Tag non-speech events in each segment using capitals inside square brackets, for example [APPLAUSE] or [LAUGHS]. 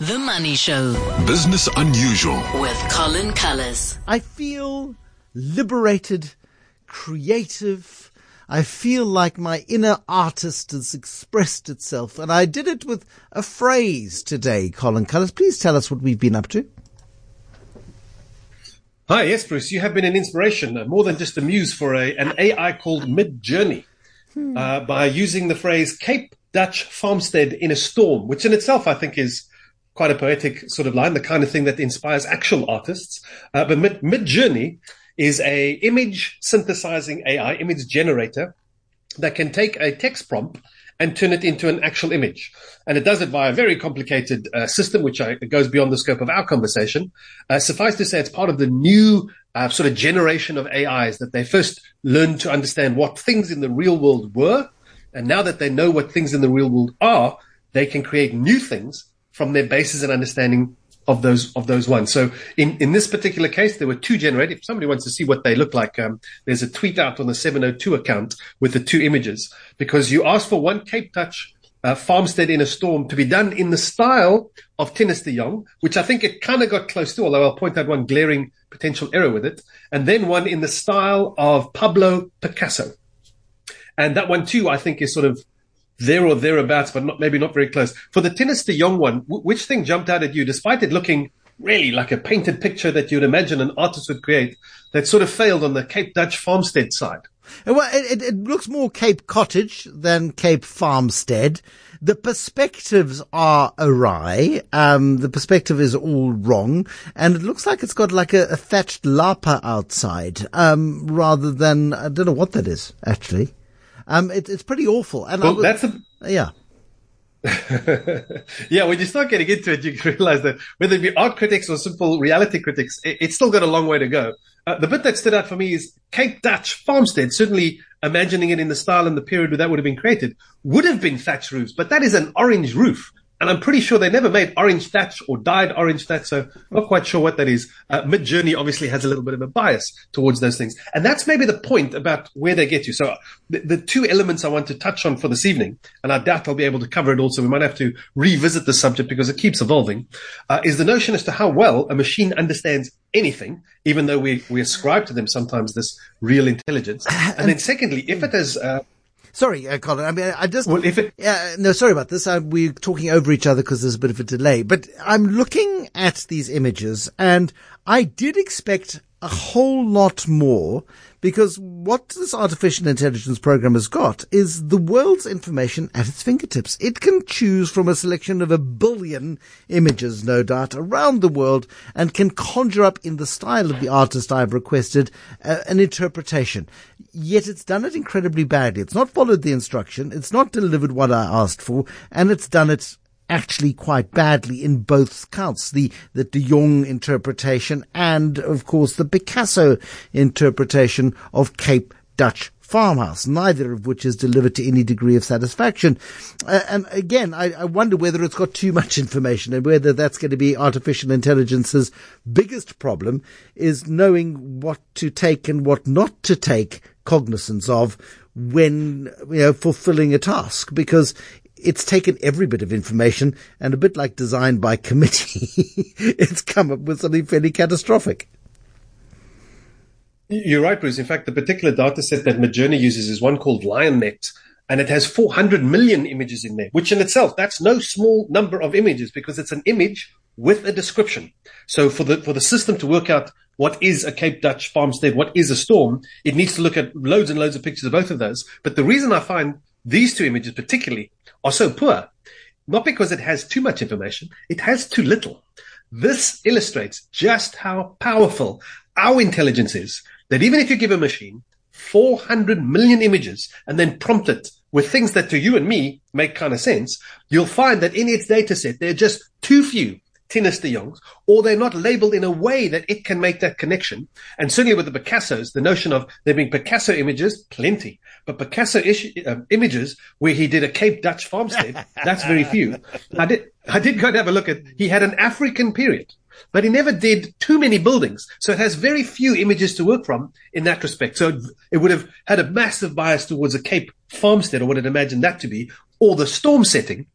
The Money Show Business Unusual. with Colin Cullis. I feel liberated, creative. I feel like my inner artist has expressed itself, and I did it with a phrase today, Colin Cullis. Please tell us what we've been up to. Hi, yes, Bruce. You have been an inspiration, uh, more than just a muse for a, an AI called Midjourney, uh, by using the phrase Cape Dutch farmstead in a storm, which in itself I think is quite a poetic sort of line, the kind of thing that inspires actual artists. Uh, but Mid, Journey is a image synthesizing AI, image generator that can take a text prompt and turn it into an actual image. And it does it via a very complicated uh, system, which I, goes beyond the scope of our conversation. Uh, suffice to say, it's part of the new uh, sort of generation of AIs that they first learned to understand what things in the real world were. And now that they know what things in the real world are, they can create new things from their basis and understanding of those of those ones. So in, in this particular case, there were two generated. If somebody wants to see what they look like, um, there's a tweet out on the 702 account with the two images because you asked for one Cape Dutch uh, farmstead in a storm to be done in the style of Tinus de Jong, which I think it kind of got close to, although I'll point out one glaring potential error with it, and then one in the style of Pablo Picasso. And that one too, I think, is sort of there or thereabouts, but not maybe not very close. For the Tinus, de Jong one, w- which thing jumped out at you, despite it looking really like a painted picture that you'd imagine an artist would create, that sort of failed on the Cape Dutch farmstead side? Uh, Well, it, it, it looks more Cape Cottage than Cape Farmstead. The perspectives are awry. Um, the perspective is all wrong, and it looks like it's got like a, a thatched lapa outside, um, rather than I don't know what that is actually. Um, it, it's pretty awful. And I Well, would- that's a, yeah. [LAUGHS] yeah, when you start getting into it, you [LAUGHS] realize that whether it be art critics or simple reality critics, it, it's still got a long way to go. Uh, the bit that stood out for me is Cape Dutch farmstead, certainly imagining it in the style and the period where that would have been created, would have been thatch roofs, but that is an orange roof. And I'm pretty sure they never made orange thatch or dyed orange thatch, so not quite sure what that is. Uh, Midjourney obviously has a little bit of a bias towards those things. And that's maybe the point about where they get you. So the, the two elements I want to touch on for this evening, and I doubt I'll be able to cover it all, so we might have to revisit the subject because it keeps evolving, uh, is the notion as to how well a machine understands anything, even though we, we ascribe to them sometimes this real intelligence. [LAUGHS] And then secondly, if it has, uh, Sorry, uh, Colin. I mean, I just. well, if it, Yeah, no, sorry about this. Uh, we're talking over each other because there's a bit of a delay. But I'm looking at these images and I did expect a whole lot more because what this artificial intelligence program has got is the world's information at its fingertips. It can choose from a selection of a billion images, no doubt, around the world and can conjure up in the style of the artist I've requested uh, an interpretation. Yet it's done it incredibly badly. It's not followed the instruction. It's not delivered what I asked for and it's done it actually quite badly in both counts. The, the De Jong interpretation and, of course, the Picasso interpretation of Cape Dutch farmhouse, neither of which is delivered to any degree of satisfaction. Uh, and again, I, I wonder whether it's got too much [LAUGHS] information and whether that's going to be artificial intelligence's biggest problem is knowing what to take and what not to take cognizance of when, you know, fulfilling a task because it's taken every bit of information and a bit like design by committee, [LAUGHS] it's come up with something fairly catastrophic. You're right, Bruce. In fact, the particular data set that Midjourney uses is one called LionNet, and it has 400 million images in there, which in itself, that's no small number of images because it's an image with a description. So for the, for the system to work out what is a Cape Dutch farmstead, what is a storm, it needs to look at loads and loads of pictures of both of those. But the reason I find these two images particularly are so poor, not because it has too much information, it has too little. This illustrates just how powerful our intelligence is that even if you give a machine 400 million images and then prompt it with things that to you and me make kind of sense, you'll find that in its data set, there are just too few Tinus de Jongs, or they're not labeled in a way that it can make that connection. And certainly with the Picassos, the notion of there being Picasso images, plenty. But Picasso ish, uh, images where he did a Cape Dutch farmstead, that's very few. I did, I did go and have a look at, he had an African period, but he never did too many buildings. So it has very few images to work from in that respect. So it would have had a massive bias towards a Cape farmstead or what I'd imagine that to be, or the storm setting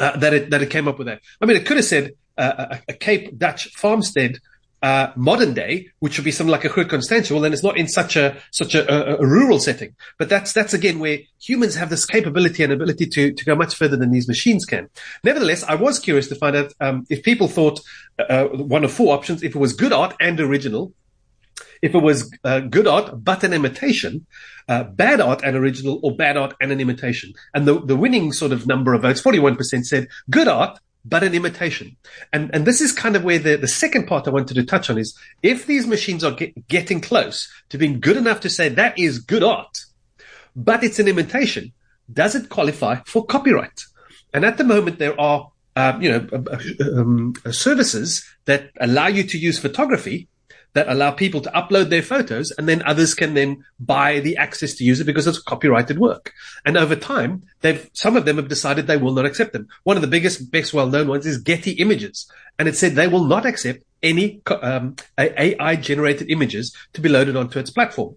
uh, that it that it came up with that. I mean, it could have said uh, a, a Cape Dutch farmstead uh, modern day, which would be something like a Groot Constantia, well, then it's not in such a such a, a, a, rural setting. But that's that's again where humans have this capability and ability to to go much further than these machines can. Nevertheless, I was curious to find out um, if people thought uh, one of four options, if it was good art and original, if it was uh, good art but an imitation, uh, bad art and original, or bad art and an imitation. And the the winning sort of number of votes, forty one percent, said good art but an imitation. And, and this is kind of where the, the second part I wanted to touch on is if these machines are get, getting close to being good enough to say that is good art, but it's an imitation, does it qualify for copyright? And at the moment, there are, um, you know, um, services that allow you to use photography that allow people to upload their photos and then others can then buy the access to use it because it's copyrighted work. And over time, they've, some of them have decided they will not accept them. One of the biggest, best well-known ones is Getty Images. And it said they will not accept any um, AI generated images to be loaded onto its platform.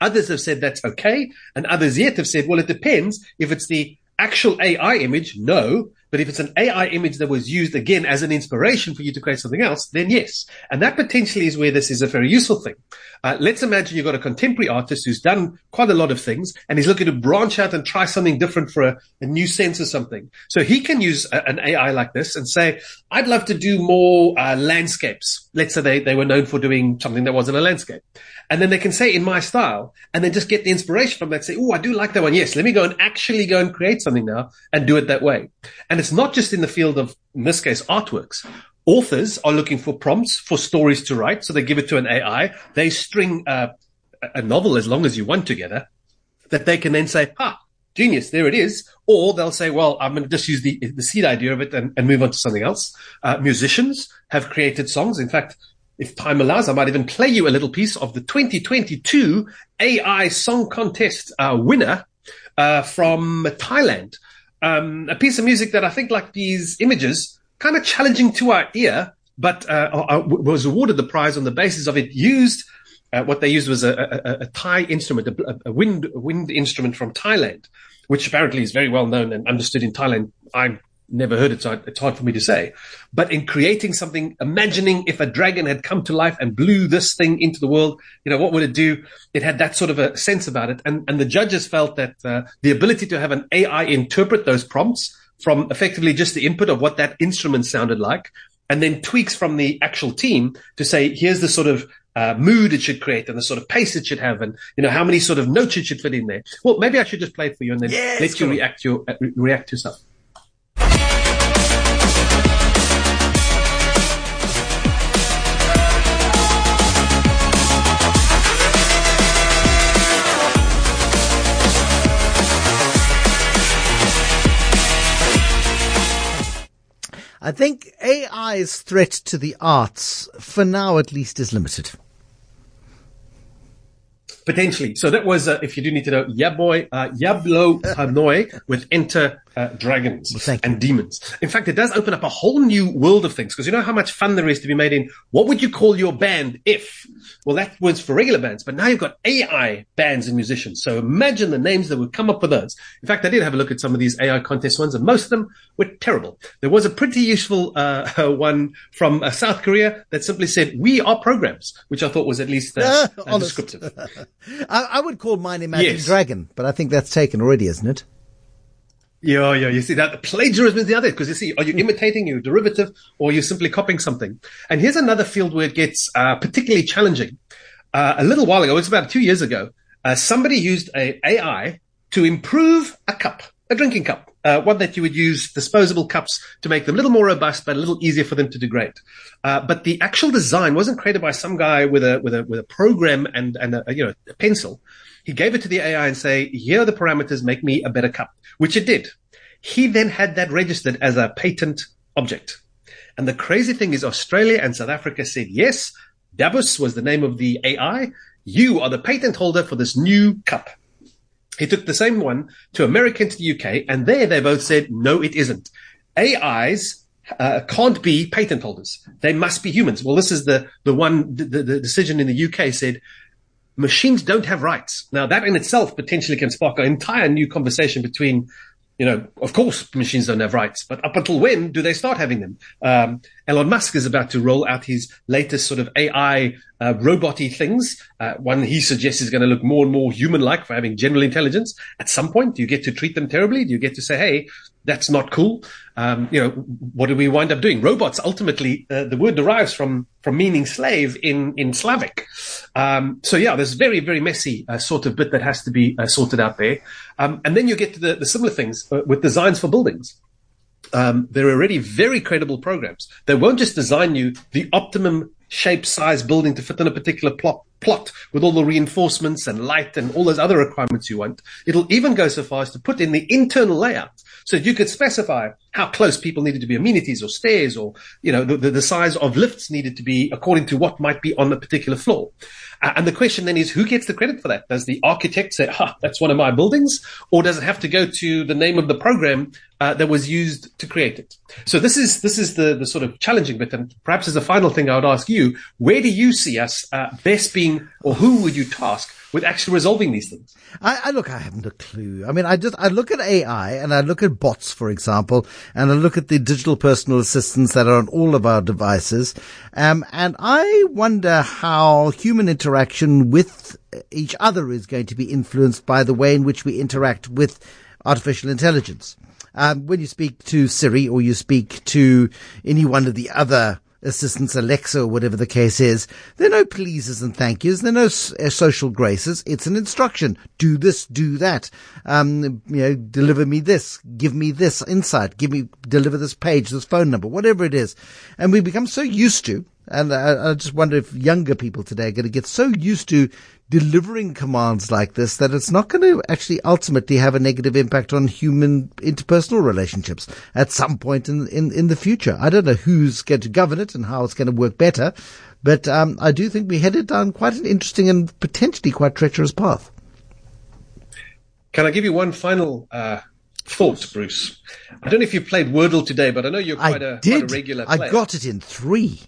Others have said that's okay. And others yet have said, well, it depends if it's the actual AI image. No, but if it's an AI image that was used again as an inspiration for you to create something else, then yes. And that potentially is where this is a very useful thing. Uh, let's imagine you've got a contemporary artist who's done quite a lot of things and he's looking to branch out and try something different for a, a new sense or something. So he can use a, an AI like this and say, I'd love to do more uh, landscapes. Let's say they, they were known for doing something that wasn't a landscape. And then they can say in my style and then just get the inspiration from that. Say, oh, I do like that one. Yes, let me go and actually go and create something now and do it that way. And it's not just in the field of, in this case, artworks. Authors are looking for prompts for stories to write. So they give it to an AI. They string uh, a novel as long as you want together that they can then say, ha, genius, there it is. Or they'll say, well, I'm going to just use the, the seed idea of it and, and move on to something else. Uh, musicians have created songs. In fact, if time allows, I might even play you a little piece of the 2022 AI Song Contest uh, winner uh, from Thailand. Um, a piece of music that I think, like these images, kind of challenging to our ear, but uh, uh was awarded the prize on the basis of it used. Uh, what they used was a, a, a Thai instrument, a, a wind wind instrument from Thailand, which apparently is very well known and understood in Thailand. I'm never heard it, so it's hard for me to say. But in creating something, imagining if a dragon had come to life and blew this thing into the world, you know, what would it do? It had that sort of a sense about it. And, and the judges felt that uh, the ability to have an AI interpret those prompts from effectively just the input of what that instrument sounded like, and then tweaks from the actual team to say, here's the sort of uh, mood it should create and the sort of pace it should have and you know how many sort of notes it should fit in there. Well, maybe I should just play it for you and then yes, let you react your uh, react yourself. I think AI's threat to the arts, for now at least, is limited. Potentially. So that was, uh, if you do need to know, Yaboi, uh, Yaboi Hanoi with Enter uh, dragons well, and demons. In fact, it does open up a whole new world of things because you know how much fun there is to be made in what would you call your band if? Well, that was for regular bands, but now you've got AI bands and musicians. So imagine the names that would come up with those. In fact, I did have a look at some of these AI contest ones and most of them were terrible. There was a pretty useful uh, [LAUGHS] one from uh, South Korea that simply said, we are programs, which I thought was at least uh, descriptive. [LAUGHS] I, I, would call mine Imagine yes. Dragon, but I think that's taken already, isn't it? Yeah, yeah. You see that plagiarism is the other because you see, are you imitating, you derivative, or you're simply copying something? And here's another field where it gets uh, particularly challenging. Uh, a little while ago, it was about two years ago, uh, somebody used a AI to improve a cup, a drinking cup, uh, one that you would use disposable cups to make them a little more robust, but a little easier for them to degrade. Uh, but the actual design wasn't created by some guy with a with a with a program and and a, you know a pencil. He gave it to the AI and say, here are the parameters, make me a better cup, which it did. He then had that registered as a patent object. And the crazy thing is Australia and South Africa said, yes, DABUS was the name of the AI. You are the patent holder for this new cup. He took the same one to America and to the UK, and there they both said, no, it isn't. AIs uh, can't be patent holders. They must be humans. Well, this is the, the one, the, the decision in the UK said machines don't have rights. Now that in itself potentially can spark an entire new conversation between you know, of course, machines don't have rights, but up until when do they start having them? Um, Elon Musk is about to roll out his latest sort of AI uh, roboty things. Uh, one he suggests is going to look more and more human-like for having general intelligence. At some point, do you get to treat them terribly? Do you get to say, "Hey, that's not cool"? Um, you know, what do we wind up doing? Robots ultimately, uh, the word derives from from meaning slave in in Slavic. Um, so yeah, there's very very messy uh, sort of bit that has to be uh, sorted out there. Um, and then you get to the, the similar things uh, with designs for buildings. Um, there are already very credible programs. They won't just design you the optimum shape, size building to fit in a particular plot, plot with all the reinforcements and light and all those other requirements you want. It'll even go so far as to put in the internal layout so you could specify how close people needed to be amenities or stairs or, you know, the, the size of lifts needed to be according to what might be on the particular floor. Uh, and the question then is, who gets the credit for that? Does the architect say, ah, that's one of my buildings," or does it have to go to the name of the program uh, that was used to create it? So this is this is the the sort of challenging bit. And perhaps as a final thing, I would ask you, where do you see us uh, best being, or who would you task with actually resolving these things? I, I, look, I haven't a clue. I mean, I just, I look at AI and I look at bots, for example, and I look at the digital personal assistants that are on all of our devices. Um, and I wonder how human interaction with each other is going to be influenced by the way in which we interact with artificial intelligence. Um, when you speak to Siri or you speak to any one of the other assistants, Alexa, or whatever the case is. There are no pleases and thank yous. There are no uh, social graces. It's an instruction. Do this, do that. Um, you know, deliver me this, give me this insight, give me, deliver this page, this phone number, whatever it is. And we become so used to, and I, I just wonder if younger people today are going to get so used to delivering commands like this that it's not going to actually ultimately have a negative impact on human interpersonal relationships at some point in, in, in the future. I don't know who's going to govern it and how it's going to work better, but um, I do think we headed down quite an interesting and potentially quite treacherous path. Can I give you one final uh, thought, Bruce? I don't know if you played Wordle today, but I know you're quite, a, quite a, regular player. I got it in three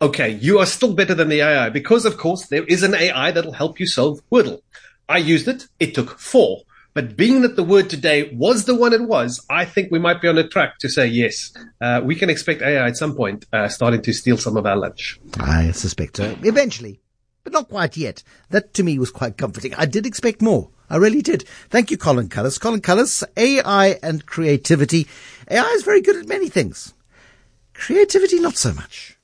okay, you are still better than the AI because, of course, there is an AI that'll help you solve Wordle. I used it. It took four. But being that the word today was the one it was, I think we might be on a track to say yes. Uh, we can expect AI at some point uh, starting to steal some of our lunch. I suspect so. Eventually, but not quite yet. That to me was quite comforting. I did expect more. I really did. Thank you, Colin Cullis. Colin Cullis, AI and creativity. AI is very good at many things. Creativity, not so much.